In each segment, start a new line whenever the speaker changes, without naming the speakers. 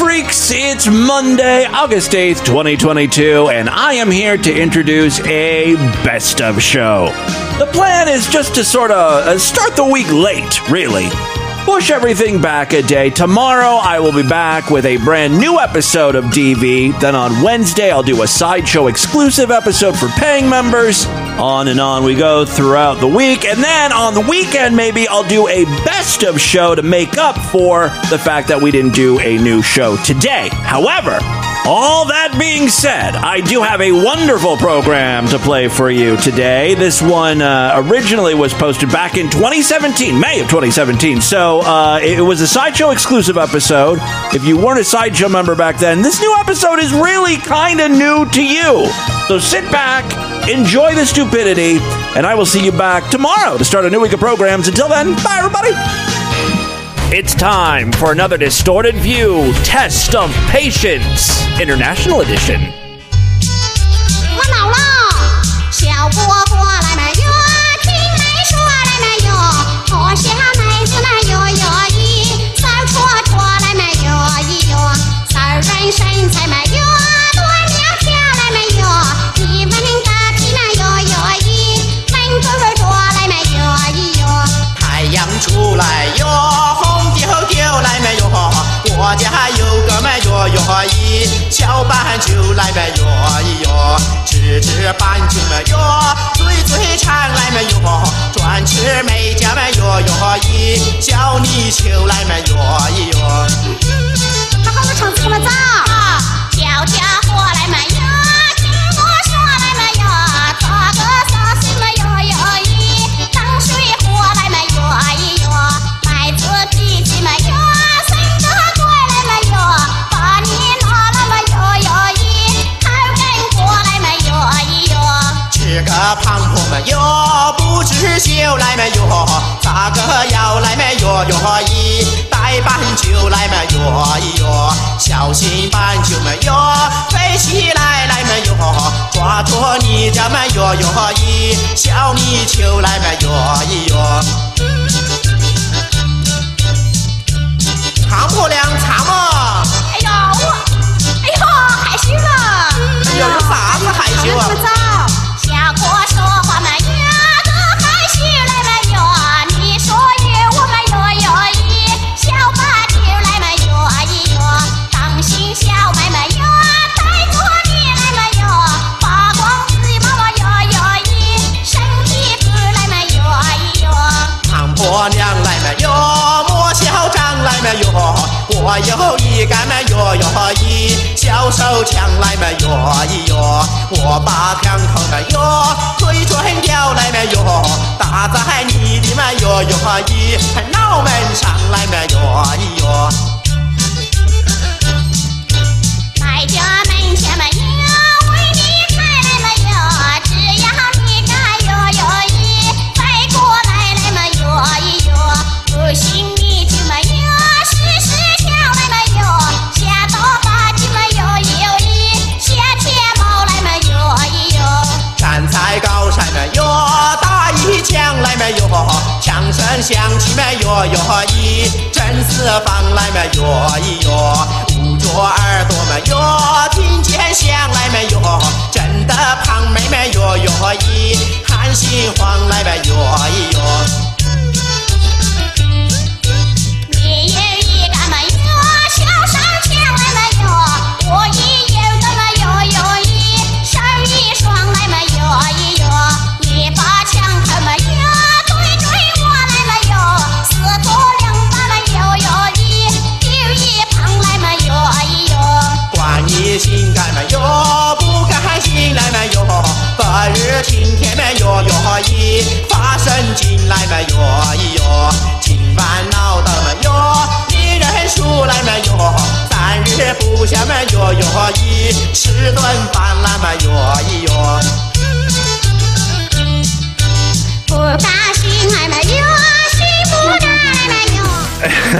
freaks, it's Monday, August 8th, 2022, and I am here to introduce a best of show. The plan is just to sort of uh, start the week late, really. Push everything back a day. Tomorrow, I will be back with a brand new episode of DV. Then on Wednesday, I'll do a sideshow exclusive episode for paying members. On and on we go throughout the week. And then on the weekend, maybe I'll do a best of show to make up for the fact that we didn't do a new show today. However, all that being said, I do have a wonderful program to play for you today. This one uh, originally was posted back in 2017, May of 2017. So uh, it was a Sideshow exclusive episode. If you weren't a Sideshow member back then, this new episode is really kind of new to you. So sit back, enjoy the stupidity, and I will see you back tomorrow to start a new week of programs. Until then, bye, everybody. It's time for another Distorted View Test of Patience International Edition.
我姥姥，小蝈蝈来没有？听妹说来没有？脱下妹子来 能想起么哟哟
咦，真是放来
么哟咦哟，
捂着耳朵么哟，听见响来么哟，真的胖妹妹哟哟咦，看心。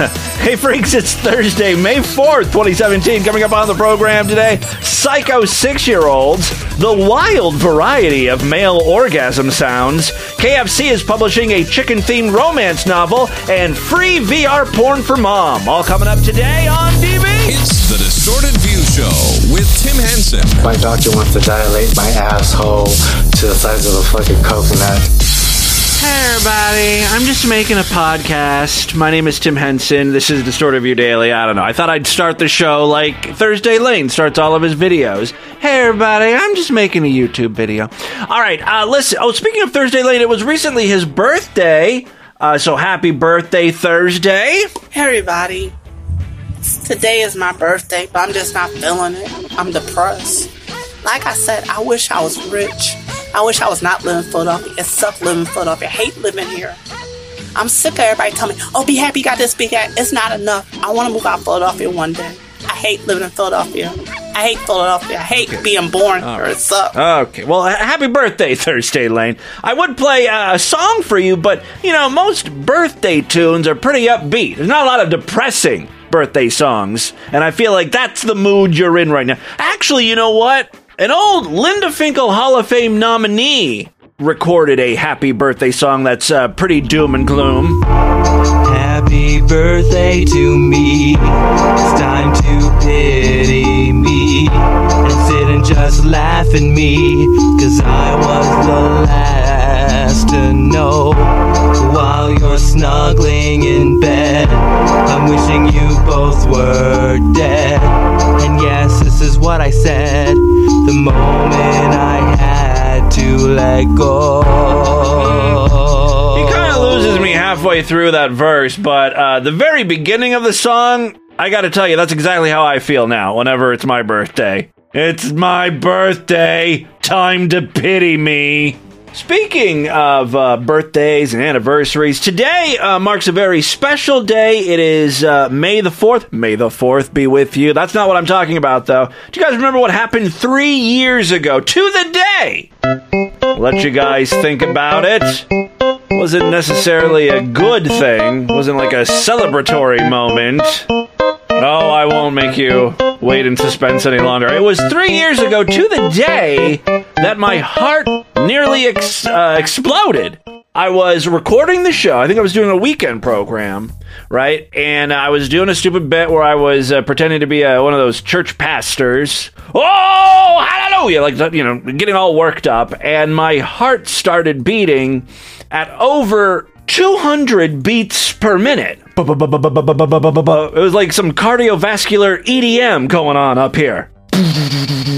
Hey, freaks, it's Thursday, May 4th, 2017. Coming up on the program today Psycho six year olds, the wild variety of male orgasm sounds. KFC is publishing a chicken themed romance novel, and free VR porn for mom. All coming up today on DV.
It's the Distorted View Show with Tim Henson.
My doctor wants to dilate my asshole to the size of a fucking coconut.
Hey everybody, I'm just making a podcast. My name is Tim Henson. This is Distorted View Daily. I don't know. I thought I'd start the show like Thursday Lane starts all of his videos. Hey everybody, I'm just making a YouTube video. All right, uh, listen. Oh, speaking of Thursday Lane, it was recently his birthday. Uh, so happy birthday, Thursday.
Hey everybody. Today is my birthday, but I'm just not feeling it. I'm depressed. Like I said, I wish I was rich. I wish I was not living in Philadelphia. It sucks living in Philadelphia. I hate living here. I'm sick of everybody telling me, oh, be happy you got this big ass. It's not enough. I want to move out of Philadelphia one day. I hate living in Philadelphia. I hate Philadelphia. I hate being born here. It sucks.
Okay, well, happy birthday, Thursday Lane. I would play uh, a song for you, but you know, most birthday tunes are pretty upbeat. There's not a lot of depressing birthday songs, and I feel like that's the mood you're in right now. Actually, you know what? An old Linda Finkel Hall of Fame nominee recorded a happy birthday song that's uh, pretty doom and gloom.
Happy birthday to me. It's time to pity me. And sit and just laugh at me. Cause I was the last to know. While you're snuggling in bed, I'm wishing you both were dead. And yes, this is what I said the moment I had to let go.
He kind of loses me halfway through that verse, but uh, the very beginning of the song, I gotta tell you, that's exactly how I feel now whenever it's my birthday. It's my birthday. Time to pity me. Speaking of uh, birthdays and anniversaries, today uh, marks a very special day. It is uh, May the 4th. May the 4th be with you. That's not what I'm talking about, though. Do you guys remember what happened three years ago to the day? Let you guys think about it. Wasn't necessarily a good thing, wasn't like a celebratory moment. Oh, I won't make you wait in suspense any longer. It was three years ago to the day that my heart nearly ex- uh, exploded. I was recording the show. I think I was doing a weekend program, right? And I was doing a stupid bit where I was uh, pretending to be uh, one of those church pastors. Oh, hallelujah! Like, you know, getting all worked up. And my heart started beating at over 200 beats per minute. It was like some cardiovascular EDM going on up here.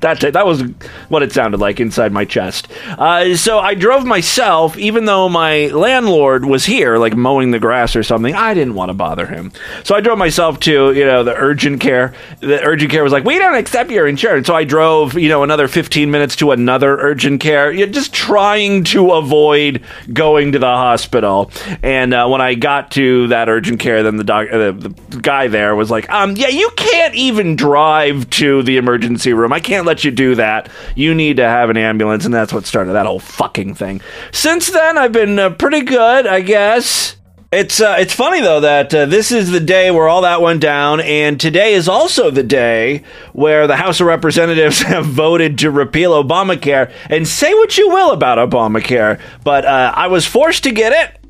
that that was what it sounded like inside my chest. Uh, so I drove myself, even though my landlord was here, like mowing the grass or something. I didn't want to bother him, so I drove myself to you know the urgent care. The urgent care was like, "We don't accept your insurance," so I drove you know another 15 minutes to another urgent care, you know, just trying to avoid going to the hospital. And uh, when I got to that urgent care, then the doc, uh, the, the guy there was like, "Um, yeah, you can't even drive to the emergency room. I can't let you do that. You need to have an ambulance." And that's what started that whole fucking thing. Since then, I've been uh, pretty good, I guess. It's uh, it's funny though that uh, this is the day where all that went down, and today is also the day where the House of Representatives have voted to repeal Obamacare. And say what you will about Obamacare, but uh, I was forced to get it,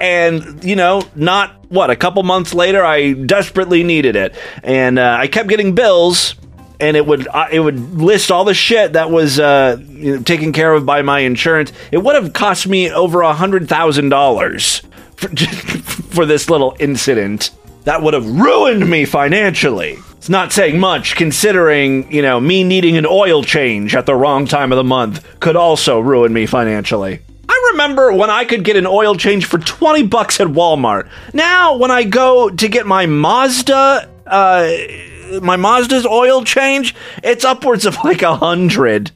and you know, not what a couple months later, I desperately needed it, and uh, I kept getting bills. And it would uh, it would list all the shit that was uh, you know, taken care of by my insurance. It would have cost me over a hundred thousand dollars for, this little incident that would have ruined me financially. It's not saying much considering, you know, me needing an oil change at the wrong time of the month could also ruin me financially. I remember when I could get an oil change for 20 bucks at Walmart. Now, when I go to get my Mazda, uh, my Mazda's oil change, it's upwards of like a hundred.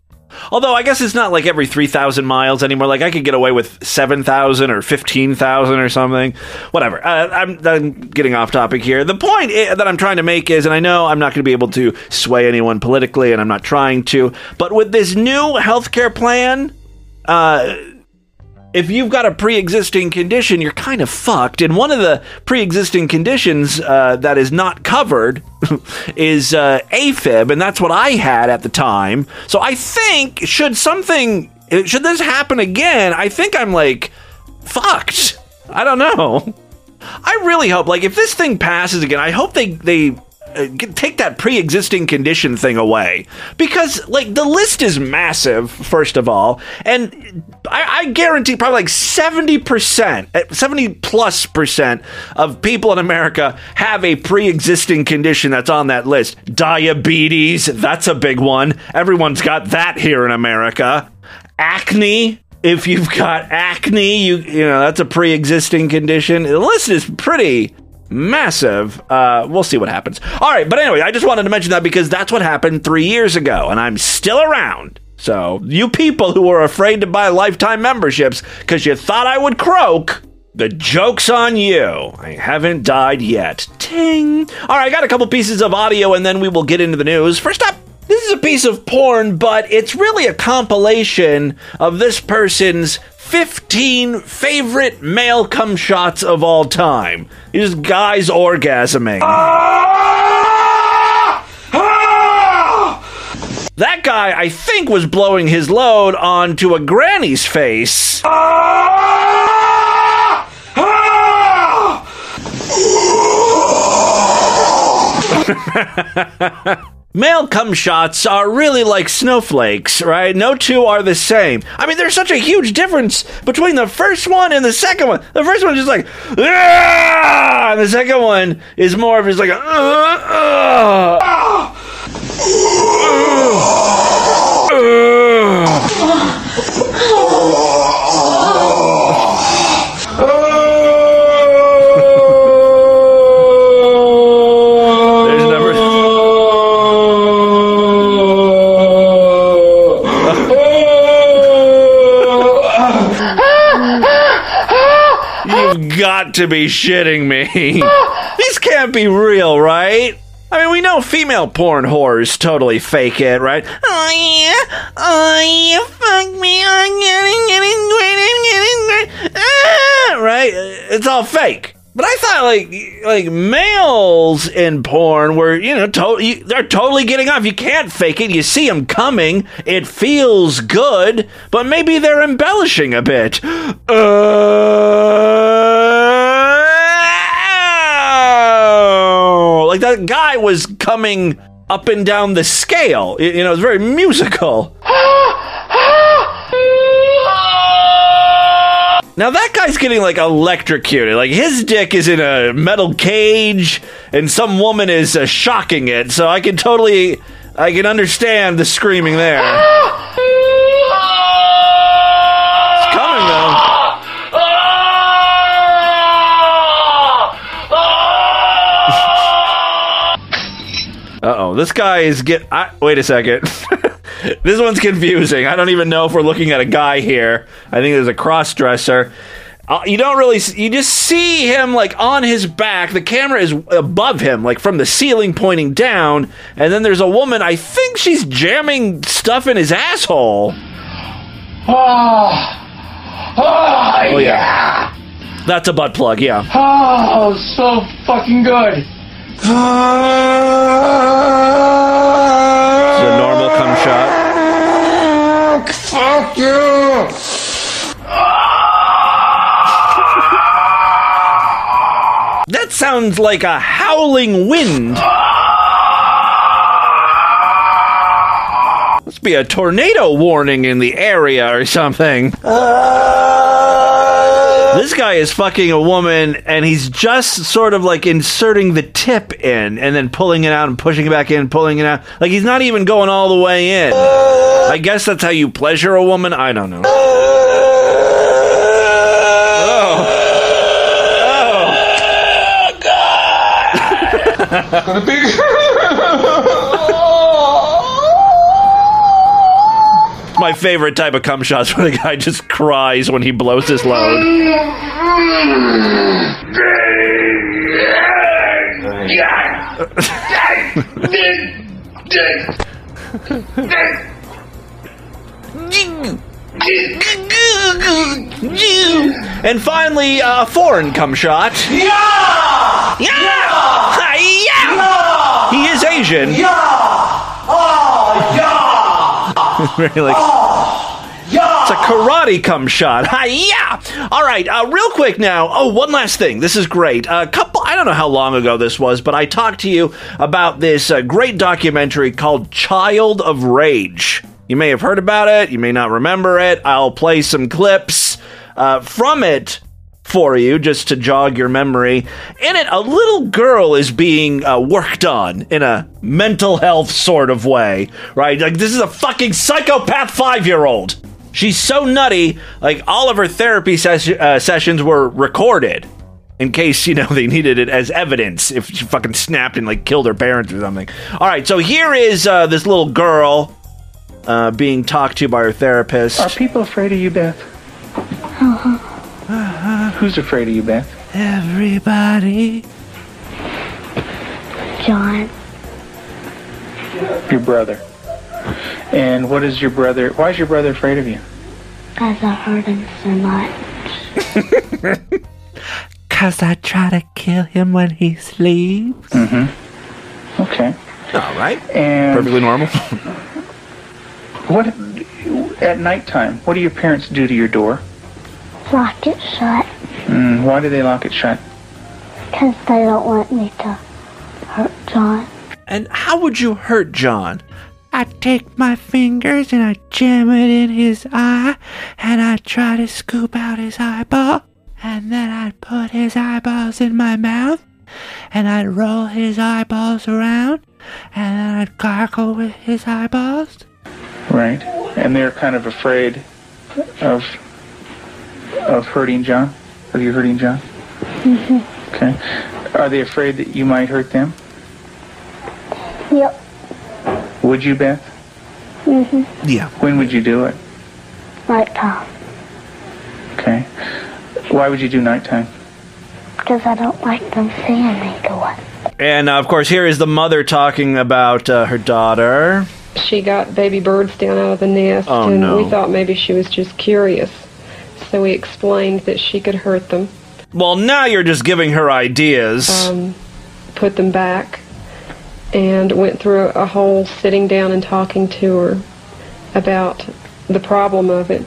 Although I guess it's not like every 3,000 miles anymore. Like I could get away with 7,000 or 15,000 or something. Whatever. Uh, I'm, I'm getting off topic here. The point i- that I'm trying to make is, and I know I'm not going to be able to sway anyone politically, and I'm not trying to, but with this new healthcare plan, uh, if you've got a pre-existing condition, you're kind of fucked. And one of the pre-existing conditions uh, that is not covered is uh, AFib, and that's what I had at the time. So I think should something should this happen again, I think I'm like fucked. I don't know. I really hope, like, if this thing passes again, I hope they they Uh, take that pre-existing condition thing away because, like, the list is massive. First of all, and I, I guarantee probably like seventy percent, eh, seventy plus percent of people in America have a pre-existing condition that's on that list. Diabetes, that's a big one. Everyone's got that here in America. Acne, if you've got acne, you you know that's a pre-existing condition. The list is pretty massive. Uh, we'll see what happens. All right, but anyway, I just wanted to mention that because that's what happened three years ago, and I'm still around. So you people who were afraid to buy lifetime memberships because you thought I would croak. The joke's on you. I haven't died yet. Ting. All right, I got a couple pieces of audio and then we will get into the news. First up, this is a piece of porn, but it's really a compilation of this person's 15 favorite male cum shots of all time. These guys orgasming. Ah! Ah! That guy, I think, was blowing his load onto a granny's face. Ah! Male cum shots are really like snowflakes, right? No two are the same. I mean, there's such a huge difference between the first one and the second one. The first one is just like, "Ah!" and the second one is more of just like, a, "Uh, got to be shitting me. These can't be real, right? I mean, we know female porn whores totally fake it, right? Oh yeah, oh yeah, fuck me, I'm getting, getting great, I'm getting great, ah, right? It's all fake. But I thought like like males in porn were you know to- they're totally getting off. You can't fake it. You see them coming. It feels good, but maybe they're embellishing a bit. Oh, like that guy was coming up and down the scale. You you know, it's very musical. Now that guy's getting like electrocuted. Like his dick is in a metal cage, and some woman is uh, shocking it. So I can totally, I can understand the screaming there. This guy is get. I, wait a second. this one's confusing. I don't even know if we're looking at a guy here. I think there's a cross dresser. Uh, you don't really. You just see him like on his back. The camera is above him, like from the ceiling pointing down. And then there's a woman. I think she's jamming stuff in his asshole. Ah. Ah, oh yeah. That's a butt plug. Yeah.
Ah, oh, so fucking good.
It's a normal cum shot.
Fuck you.
That sounds like a howling wind. Must be a tornado warning in the area or something. Ah. This guy is fucking a woman and he's just sort of like inserting the tip in and then pulling it out and pushing it back in, pulling it out. Like he's not even going all the way in. I guess that's how you pleasure a woman. I don't know. Oh. oh. My favorite type of cum shots where the guy just cries when he blows his load. And finally, a foreign cum shot. Yeah! Yeah! Yeah! He is Asian. Yeah! Oh, yeah! Like. It's a karate cum shot. yeah. All right. Uh, real quick now. Oh, one last thing. This is great. A couple. I don't know how long ago this was, but I talked to you about this uh, great documentary called Child of Rage. You may have heard about it. You may not remember it. I'll play some clips uh, from it for you just to jog your memory. In it, a little girl is being uh, worked on in a mental health sort of way, right? Like, this is a fucking psychopath five year old. She's so nutty, like, all of her therapy ses- uh, sessions were recorded. In case, you know, they needed it as evidence if she fucking snapped and, like, killed her parents or something. All right, so here is uh, this little girl uh, being talked to by her therapist.
Are people afraid of you, Beth? Who's afraid of you, Beth?
Everybody.
John,
Your brother. And what is your brother? Why is your brother afraid of you?
Because I hurt him so much.
Cause I try to kill him when he sleeps. Mhm.
Okay.
All right.
And
Perfectly normal.
what at nighttime? What do your parents do to your door?
Lock it shut,
Mm, why do they lock it shut?
because they don't want me to hurt John.
and how would you hurt John? I take my fingers and I jam it in his eye, and I try to scoop out his eyeball, and then I'd put his eyeballs in my mouth, and I'd roll his eyeballs around, and then I'd gargle with his eyeballs.
Right. And they're kind of afraid of of hurting John. Of you hurting John. Mhm. Okay. Are they afraid that you might hurt them?
Yep.
Would you, Beth? Mhm.
Yeah.
When would you do it?
Right, Tom.
Okay. Why would you do nighttime?
Because I don't like them seeing me do it.
And uh, of course, here is the mother talking about uh, her daughter.
she got baby birds down out of the nest,
Oh,
and
no.
we thought maybe she was just curious. So we explained that she could hurt them,
Well, now you're just giving her ideas.
um, put them back, and went through a whole sitting down and talking to her about the problem of it.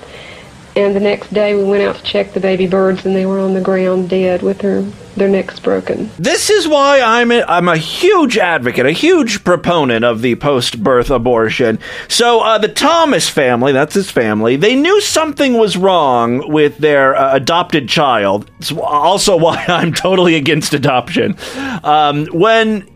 And the next day we went out to check the baby birds, and they were on the ground dead with their their necks broken.
This is why I'm a, I'm a huge advocate, a huge proponent of the post-birth abortion. So uh, the Thomas family, that's his family, they knew something was wrong with their uh, adopted child. It's also why I'm totally against adoption. Um, when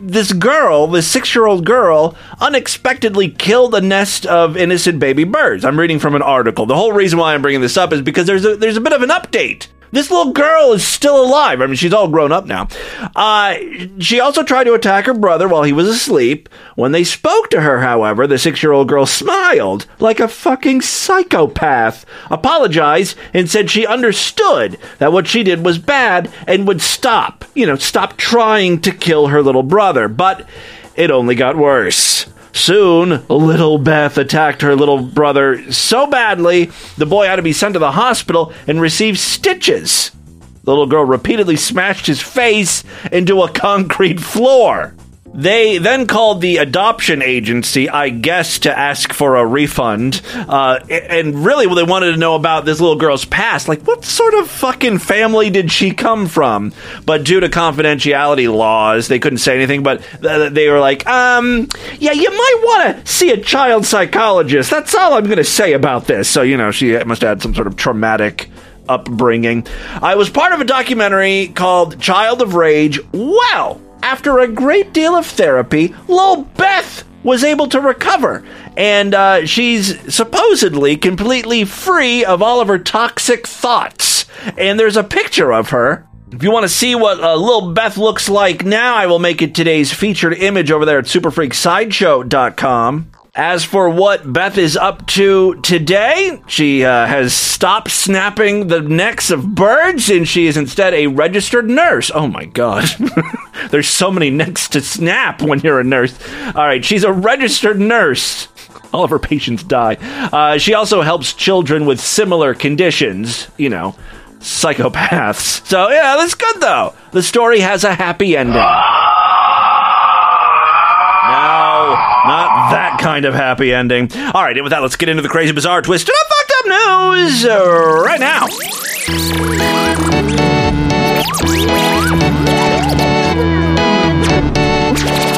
this girl, this six-year-old girl, unexpectedly killed a nest of innocent baby birds. I'm reading from an article. The whole reason why I'm bringing this up is because there's a, there's a bit of an update. This little girl is still alive. I mean, she's all grown up now. Uh, she also tried to attack her brother while he was asleep. When they spoke to her, however, the six year old girl smiled like a fucking psychopath, apologized, and said she understood that what she did was bad and would stop, you know, stop trying to kill her little brother. But it only got worse. Soon, little Beth attacked her little brother so badly, the boy had to be sent to the hospital and receive stitches. The little girl repeatedly smashed his face into a concrete floor. They then called the adoption agency, I guess, to ask for a refund. Uh, and really, what they wanted to know about this little girl's past. Like, what sort of fucking family did she come from? But due to confidentiality laws, they couldn't say anything. But th- they were like, um, yeah, you might want to see a child psychologist. That's all I'm going to say about this. So, you know, she must have had some sort of traumatic upbringing. I was part of a documentary called Child of Rage. Well, after a great deal of therapy, Lil Beth was able to recover. And uh, she's supposedly completely free of all of her toxic thoughts. And there's a picture of her. If you want to see what uh, Lil Beth looks like now, I will make it today's featured image over there at superfreaksideshow.com. As for what Beth is up to today, she uh, has stopped snapping the necks of birds and she is instead a registered nurse. Oh my god. There's so many necks to snap when you're a nurse. All right, she's a registered nurse. All of her patients die. Uh, she also helps children with similar conditions, you know, psychopaths. So, yeah, that's good though. The story has a happy ending. No, not that kind of happy ending. All right, and with that, let's get into the crazy, bizarre, twisted, fucked up, news right now.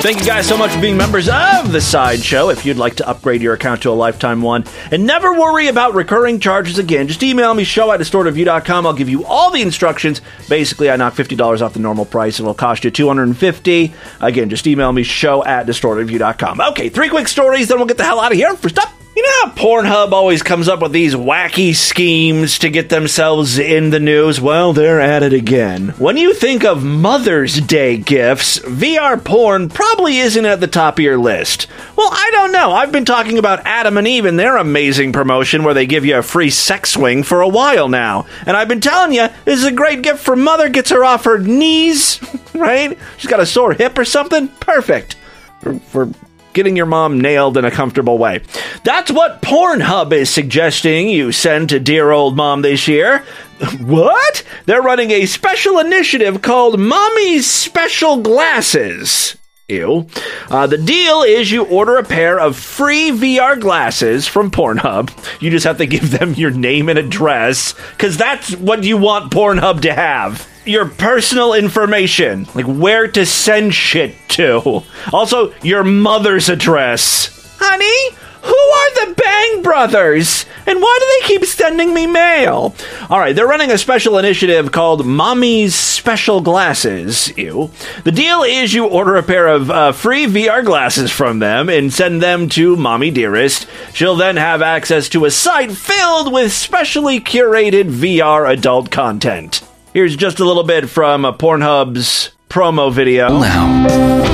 Thank you guys so much for being members of the Sideshow. If you'd like to upgrade your account to a lifetime one and never worry about recurring charges again, just email me, show at distortedview.com. I'll give you all the instructions. Basically, I knock $50 off the normal price. It'll cost you 250. Again, just email me, show at distortedview.com. Okay, three quick stories, then we'll get the hell out of here. First up, you know how Pornhub always comes up with these wacky schemes to get themselves in the news? Well, they're at it again. When you think of Mother's Day gifts, VR porn probably isn't at the top of your list. Well, I don't know. I've been talking about Adam and Eve and their amazing promotion where they give you a free sex swing for a while now. And I've been telling you, this is a great gift for mother, gets her off her knees, right? She's got a sore hip or something. Perfect. For, for getting your mom nailed in a comfortable way. That's what Pornhub is suggesting you send to dear old mom this year. What? They're running a special initiative called Mommy's Special Glasses. Ew. Uh, the deal is you order a pair of free VR glasses from Pornhub. You just have to give them your name and address, because that's what you want Pornhub to have. Your personal information, like where to send shit to. Also, your mother's address. Honey, who are the Bang Brothers? And why do they keep sending me mail? All right, they're running a special initiative called Mommy's Special Glasses. Ew. The deal is you order a pair of uh, free VR glasses from them and send them to Mommy Dearest. She'll then have access to a site filled with specially curated VR adult content. Here's just a little bit from uh, Pornhub's promo video.
Now,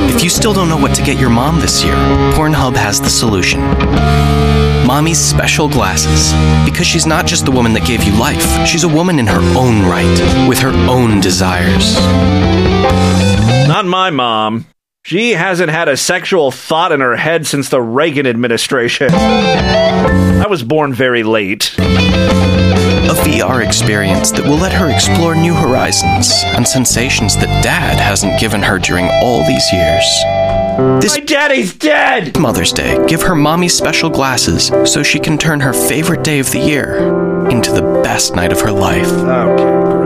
if you still don't know what to get your mom this year, Pornhub has the solution. Mommy's special glasses. Because she's not just the woman that gave you life, she's a woman in her own right, with her own desires.
Not my mom. She hasn't had a sexual thought in her head since the Reagan administration. I was born very late.
A VR experience that will let her explore new horizons and sensations that Dad hasn't given her during all these years. This
My daddy's dead!
Mother's Day, give her mommy special glasses so she can turn her favorite day of the year into the best night of her life.
Okay.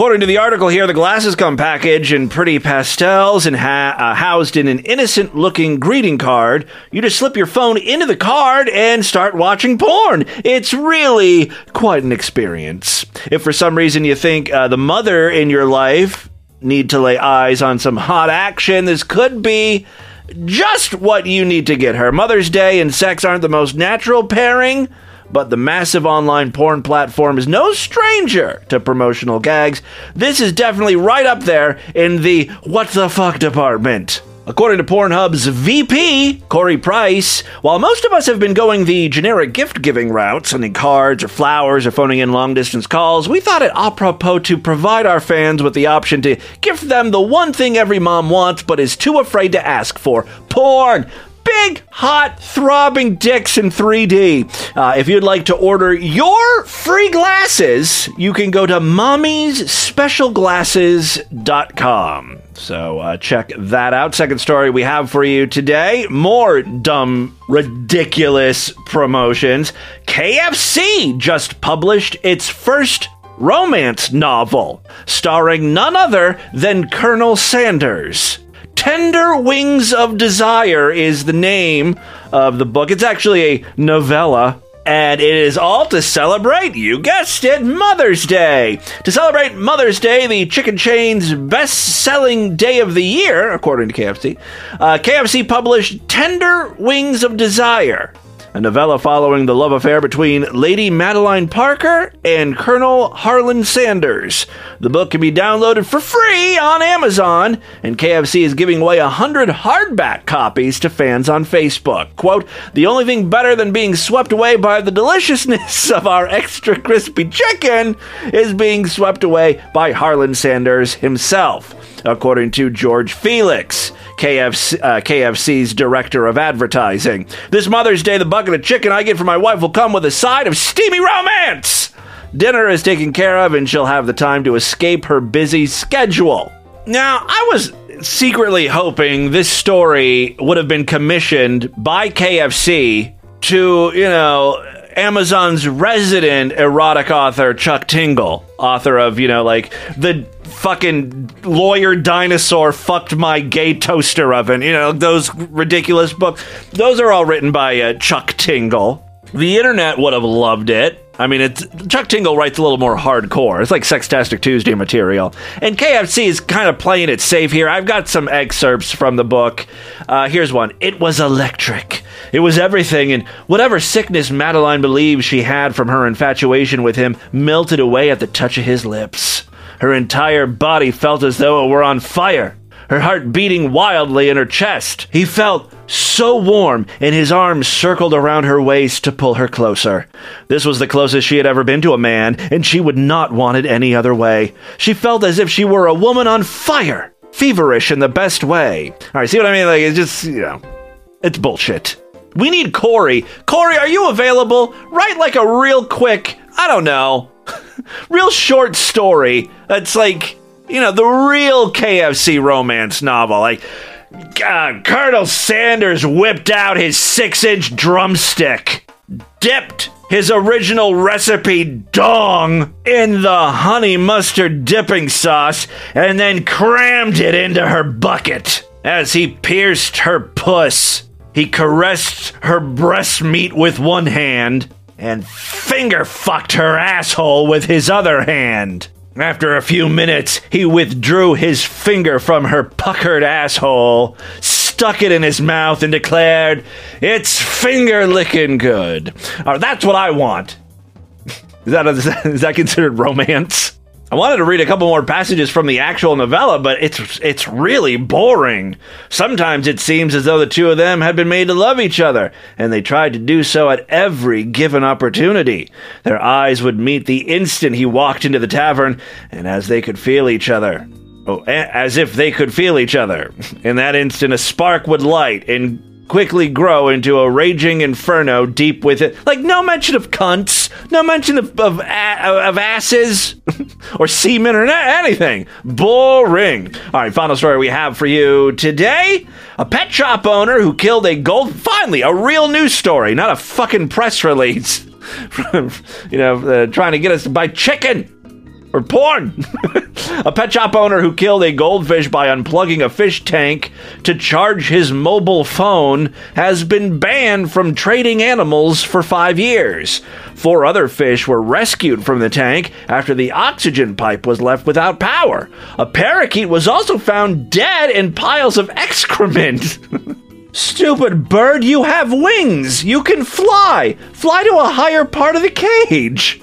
According to the article here, the glasses come packaged in pretty pastels and ha- uh, housed in an innocent looking greeting card. You just slip your phone into the card and start watching porn. It's really quite an experience. If for some reason you think uh, the mother in your life need to lay eyes on some hot action, this could be just what you need to get her. Mother's Day and sex aren't the most natural pairing, but the massive online porn platform is no stranger to promotional gags. This is definitely right up there in the what the fuck department. According to Pornhub's VP, Corey Price, while most of us have been going the generic gift giving route, sending cards or flowers or phoning in long distance calls, we thought it apropos to provide our fans with the option to gift them the one thing every mom wants but is too afraid to ask for porn big, hot, throbbing dicks in 3D. Uh, if you'd like to order your free glasses, you can go to mommy'sspecialglasses.com. So uh, check that out. Second story we have for you today more dumb, ridiculous promotions. KFC just published its first romance novel, starring none other than Colonel Sanders. Tender Wings of Desire is the name of the book. It's actually a novella. And it is all to celebrate, you guessed it, Mother's Day. To celebrate Mother's Day, the chicken chain's best selling day of the year, according to KFC, uh, KFC published Tender Wings of Desire, a novella following the love affair between Lady Madeline Parker and Colonel Harlan Sanders. The book can be downloaded for free on Amazon, and KFC is giving away 100 hardback copies to fans on Facebook. Quote, the only thing better than being swept away by the deliciousness of our extra crispy chicken is being swept away by Harlan Sanders himself according to George Felix, KFC, uh, KFC's director of advertising. This Mother's Day, the bucket of chicken I get for my wife will come with a side of steamy romance. Dinner is taken care of, and she'll have the time to escape her busy schedule. Now, I was secretly hoping this story would have been commissioned by KFC to, you know, Amazon's resident erotic author, Chuck Tingle, author of, you know, like the fucking lawyer dinosaur fucked my gay toaster oven, you know, those ridiculous books. Those are all written by uh, Chuck Tingle. The internet would have loved it. I mean, it's Chuck Tingle writes a little more hardcore. It's like Sextastic Tuesday material. And KFC is kind of playing it safe here. I've got some excerpts from the book. Uh, here's one. It was electric. It was everything, and whatever sickness Madeline believed she had from her infatuation with him melted away at the touch of his lips. Her entire body felt as though it were on fire, her heart beating wildly in her chest. He felt so warm, and his arms circled around her waist to pull her closer. This was the closest she had ever been to a man, and she would not want it any other way. She felt as if she were a woman on fire, feverish in the best way. All right, see what I mean? Like, it's just, you know, it's bullshit. We need Corey. Corey, are you available? Write like a real quick, I don't know, real short story. That's like, you know, the real KFC romance novel. Like, God, Colonel Sanders whipped out his six inch drumstick, dipped his original recipe dong in the honey mustard dipping sauce, and then crammed it into her bucket. As he pierced her puss, he caressed her breast meat with one hand and finger fucked her asshole with his other hand. After a few minutes, he withdrew his finger from her puckered asshole, stuck it in his mouth, and declared, It's finger licking good. Uh, that's what I want. Is that considered romance? I wanted to read a couple more passages from the actual novella, but it's it's really boring. Sometimes it seems as though the two of them had been made to love each other, and they tried to do so at every given opportunity. Their eyes would meet the instant he walked into the tavern, and as they could feel each other. Oh, as if they could feel each other. In that instant, a spark would light and quickly grow into a raging inferno deep within. Like no mention of cunts, no mention of of, of asses or semen or anything. Boring. All right, final story we have for you today: a pet shop owner who killed a gold. Finally, a real news story, not a fucking press release. You know, uh, trying to get us to buy chicken or porn. a pet shop owner who killed a goldfish by unplugging a fish tank to charge his mobile phone has been banned from trading animals for five years. Four other fish were rescued from the tank after the oxygen pipe was left without power. A parakeet was also found dead in piles of excrement. Stupid bird, you have wings! You can fly! Fly to a higher part of the cage!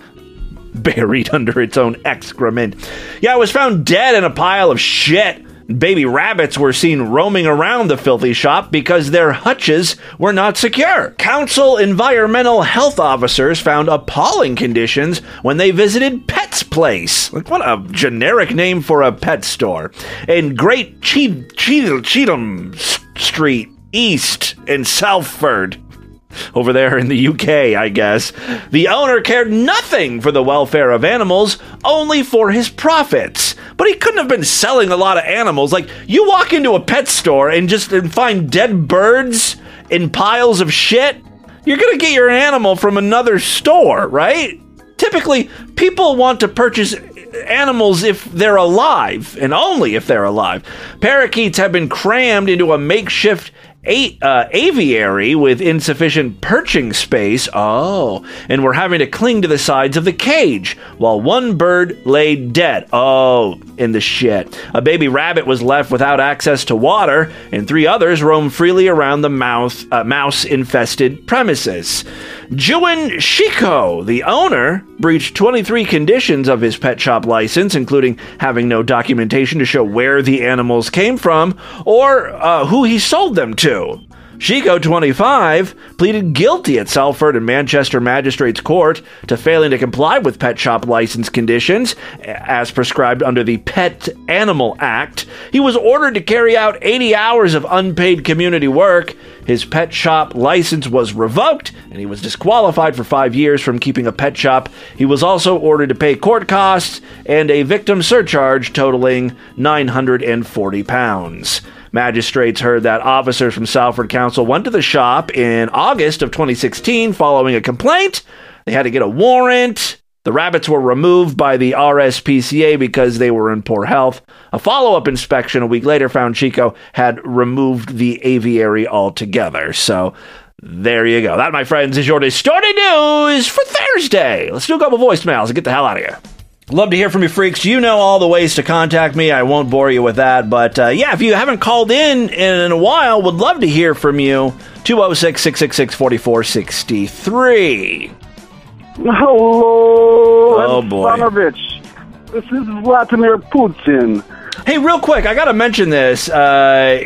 Buried under its own excrement. Yeah, it was found dead in a pile of shit. Baby rabbits were seen roaming around the filthy shop because their hutches were not secure. Council environmental health officers found appalling conditions when they visited Pet's Place. Like, what a generic name for a pet store. In Great che- che- Cheetham Street, East, in Salford over there in the UK, I guess. The owner cared nothing for the welfare of animals, only for his profits. But he couldn't have been selling a lot of animals. Like, you walk into a pet store and just and find dead birds in piles of shit, you're gonna get your animal from another store, right? Typically, people want to purchase animals if they're alive, and only if they're alive. Parakeets have been crammed into a makeshift uh, aviary with insufficient perching space. Oh, and we're having to cling to the sides of the cage while one bird lay dead. Oh, in the shit. A baby rabbit was left without access to water, and three others roam freely around the mouth, uh, mouse-infested premises. Juan Shiko, the owner, breached 23 conditions of his pet shop license, including having no documentation to show where the animals came from or uh, who he sold them to. Chico, 25, pleaded guilty at Salford and Manchester Magistrates Court to failing to comply with pet shop license conditions as prescribed under the Pet Animal Act. He was ordered to carry out 80 hours of unpaid community work. His pet shop license was revoked, and he was disqualified for five years from keeping a pet shop. He was also ordered to pay court costs and a victim surcharge totaling 940 pounds. Magistrates heard that officers from Salford Council went to the shop in August of 2016 following a complaint. They had to get a warrant. The rabbits were removed by the RSPCA because they were in poor health. A follow up inspection a week later found Chico had removed the aviary altogether. So there you go. That, my friends, is your distorted news for Thursday. Let's do a couple voicemails and get the hell out of here. Love to hear from you, freaks. You know all the ways to contact me. I won't bore you with that. But uh, yeah, if you haven't called in in a while, would love to hear from you. 206 666 4463.
Hello,
Oh, boy.
Ivanovich. This is Vladimir Putin.
Hey, real quick, I got to mention this. Uh,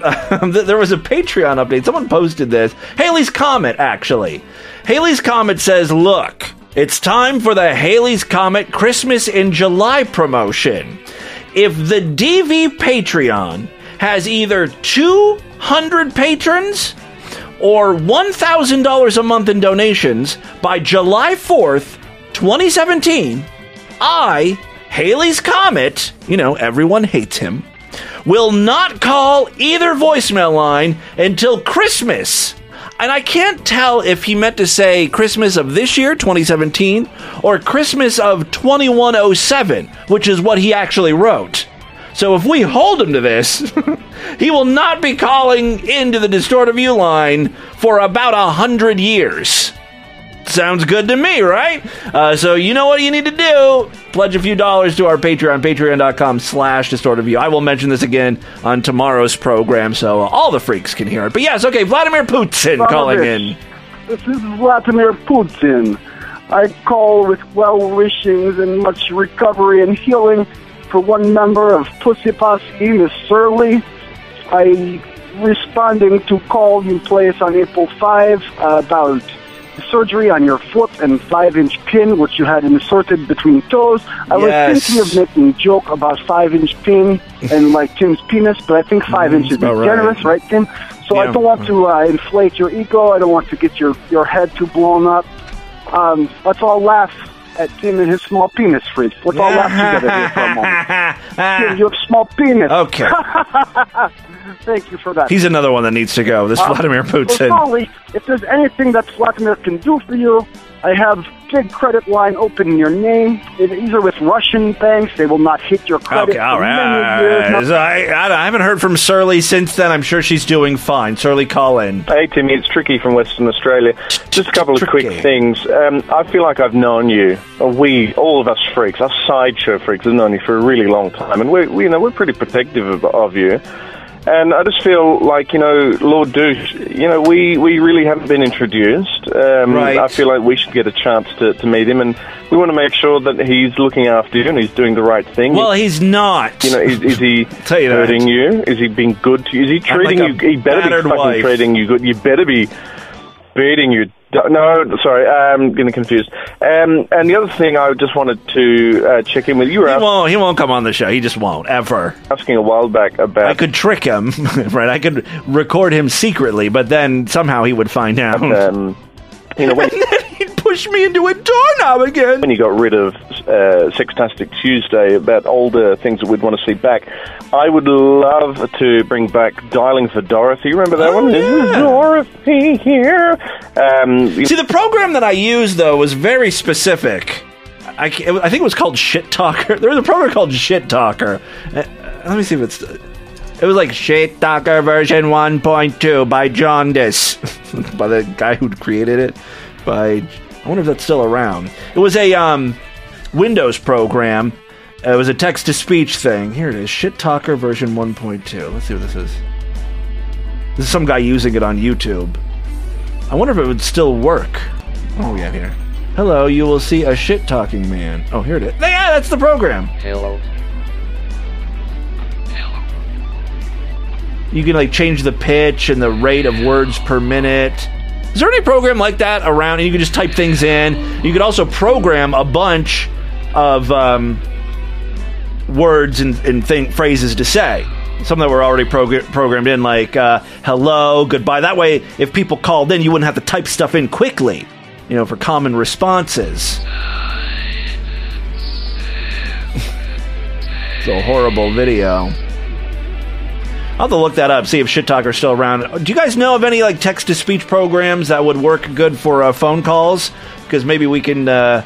there was a Patreon update. Someone posted this. Haley's Comet, actually. Haley's Comet says, Look, it's time for the Haley's Comet Christmas in July promotion. If the DV Patreon has either 200 patrons or $1,000 a month in donations by July 4th, 2017, I, Haley's Comet, you know, everyone hates him, will not call either voicemail line until Christmas. And I can't tell if he meant to say Christmas of this year, 2017, or Christmas of 2107, which is what he actually wrote. So if we hold him to this, he will not be calling into the Distorted View line for about a hundred years. Sounds good to me, right? Uh, so you know what you need to do. Pledge a few dollars to our Patreon, patreon.com slash distorted. I will mention this again on tomorrow's program so all the freaks can hear it. But yes, okay, Vladimir Putin calling in.
This is Vladimir Putin. I call with well wishings and much recovery and healing for one member of Pussy Posse, Miss Surly. I responding to call you placed on April 5 uh, about surgery on your foot and five inch pin which you had inserted between toes. I
Yes.
was thinking of making joke about five inch pin and like Tim's penis, but I think 5 inches is
right.
generous, right, Tim? So I don't want to uh, inflate your ego. I don't want to get your, your head too blown up. Um, let's all laugh at Tim and his small penis freaks. Let's all laugh together here for a moment. Tim, you have small penis.
Okay.
Thank you for that.
He's another one that needs to go. This
Uh,
Vladimir
Well,
Putin.
If there's anything that Vladimir can do for you, I have big credit line open in your name. These are with Russian banks. They will not hit your credit
Okay, all
for many years.
right. So I, I, I haven't heard from Surly since then. I'm sure she's doing fine. Surly, call in.
Hey Timmy, it's Tricky from Western Australia. Just a couple of quick things. Um, I feel like I've known you, or we, all of us freaks, us sideshow freaks, have known you for a really long time, and we, we you know, we're pretty protective of, of you. And I just feel like you know, Lord Douche, you know, we, we really haven't been introduced. Um,
Right.
I feel like we should get a chance to, to meet him, and we want to make sure that he's looking after you and he's doing the right thing.
Well, he's not.
You know, is, is he
you that.
hurting you? Is he being good to you? Is he treating
like
you? He better be fucking
wife.
treating you good. You better be beating you. No, sorry, I'm getting confused. Um, and the other thing I just wanted to uh, check in with you.
He won't. He won't come on the show. He just won't ever.
asking a while back about.
I could trick him, right? I could record him secretly, but then somehow he would find out.
Um, you know, when,
push me into a doorknob again.
when you got rid of uh, Sextastic Tuesday about older things that we'd want to see back, I would love to bring back Dialing for Dorothy. Remember that
Oh,
one?
yeah.
Dorothy here. Um,
See, the program that I used though was very specific. I, ca- it was- I think it was called Shit Talker. There was a program called Shit Talker. Uh, let me see if it's. It was like Shit Talker version 1.2 by John by the guy who created it. By I wonder if that's still around. It was a um, Windows program. Uh, it was a text to speech thing. Here it is, Shit Talker version 1.2. Let's see what this is. This is some guy using it on YouTube. I wonder if it would still work. What do we got here? Hello, you will see a shit talking man. Oh, here it is. Yeah, that's the program.
Hello.
You can like change the pitch and the rate of words per minute. Is there any program like that around? And you can just type things in. You could also program a bunch of um, words and, and thing, phrases to say. some that were already progr- programmed in, like uh, hello, goodbye. That way, if people called in, you wouldn't have to type stuff in quickly, you know, for common responses. it's a horrible video. I'll have to look that up, see if Shit Talker's still around. Do you guys know of any like text to speech programs that would work good for uh, phone calls? Because maybe we can uh,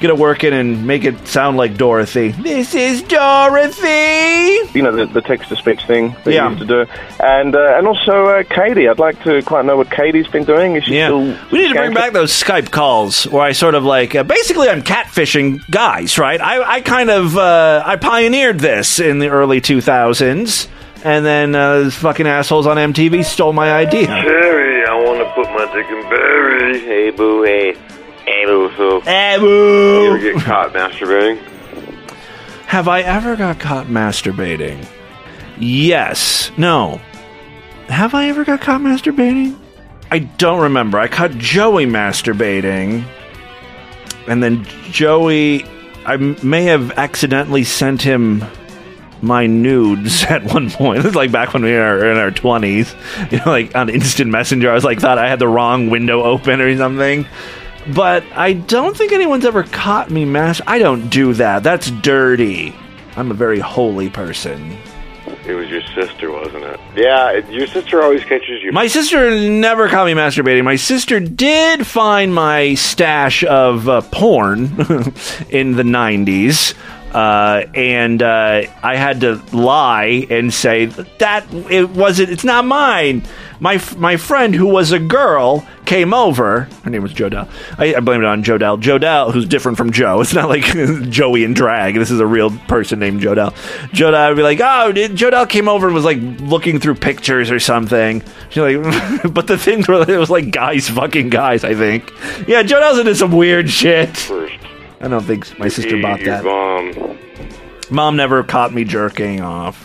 get it working and make it sound like Dorothy. This is Dorothy.
You know, the, the text to speech thing that
Yeah.
you used to do. And uh, and also uh, Katie. I'd like to quite know what Katie's been doing. Is she
Yeah,
still
we need to bring back those Skype calls where I sort of like uh, basically I'm catfishing guys, right? I, I kind of uh, I pioneered this in the early 2000s, and then uh, these fucking assholes on MTV stole my idea.
Barry, I want to put my dick in Barry. Hey, boo, hey. Hey, boo, so.
Hey, boo.
You ever get caught masturbating?
Have I ever got caught masturbating? Yes. No. Have I ever got caught masturbating? I don't remember. I caught Joey masturbating. And then Joey, I m- may have accidentally sent him my nudes at one point. This is like back when we were in our 20s. You know, like on Instant Messenger. I was like, thought I had the wrong window open or something. But I don't think anyone's ever caught me mas. I don't do that. That's dirty. I'm a very holy person.
It was your sister, wasn't it? Yeah, it- your sister always catches you.
My sister never caught me masturbating. My sister did find my stash of uh, porn in the 90s. Uh, and uh, I had to lie and say that it wasn't. It's not mine. My my friend who was a girl came over. Her name was Jodell. I, I blame it on Jodell. Jodell, who's different from Joe. It's not like Joey and drag. This is a real person named Jodell. Jodell would be like, oh, did, Jodelle came over and was like looking through pictures or something. She's like, but the things were it was like guys fucking guys. I think. Yeah, Jodelle's into some weird shit.
First.
I don't think my sister bought that.
mom.
Mom never caught me jerking off.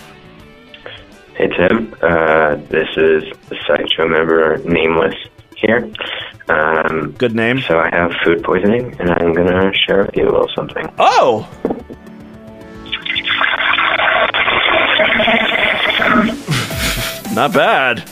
Hey Tim, uh, this is the Sideshow member Nameless here. Um,
Good name.
So I have food poisoning, and I'm gonna share with you a little something.
Oh. Not bad.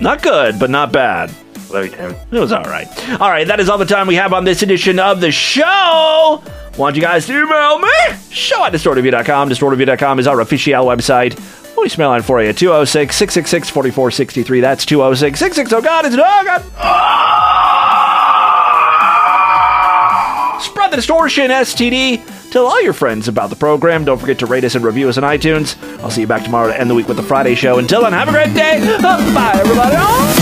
Not good, but not bad.
Tim.
It was all right. All right, that is all the time we have on this edition of the show. Want you guys to email me? Show at distortedview.com. Distortedview.com is our official website. Voicemail line for you 206 666 4463. That's 206 660. Oh, God, it's a dog. Spread the distortion, STD. Tell all your friends about the program. Don't forget to rate us and review us on iTunes. I'll see you back tomorrow to end the week with the Friday show. Until then, have a great day. Bye, everybody.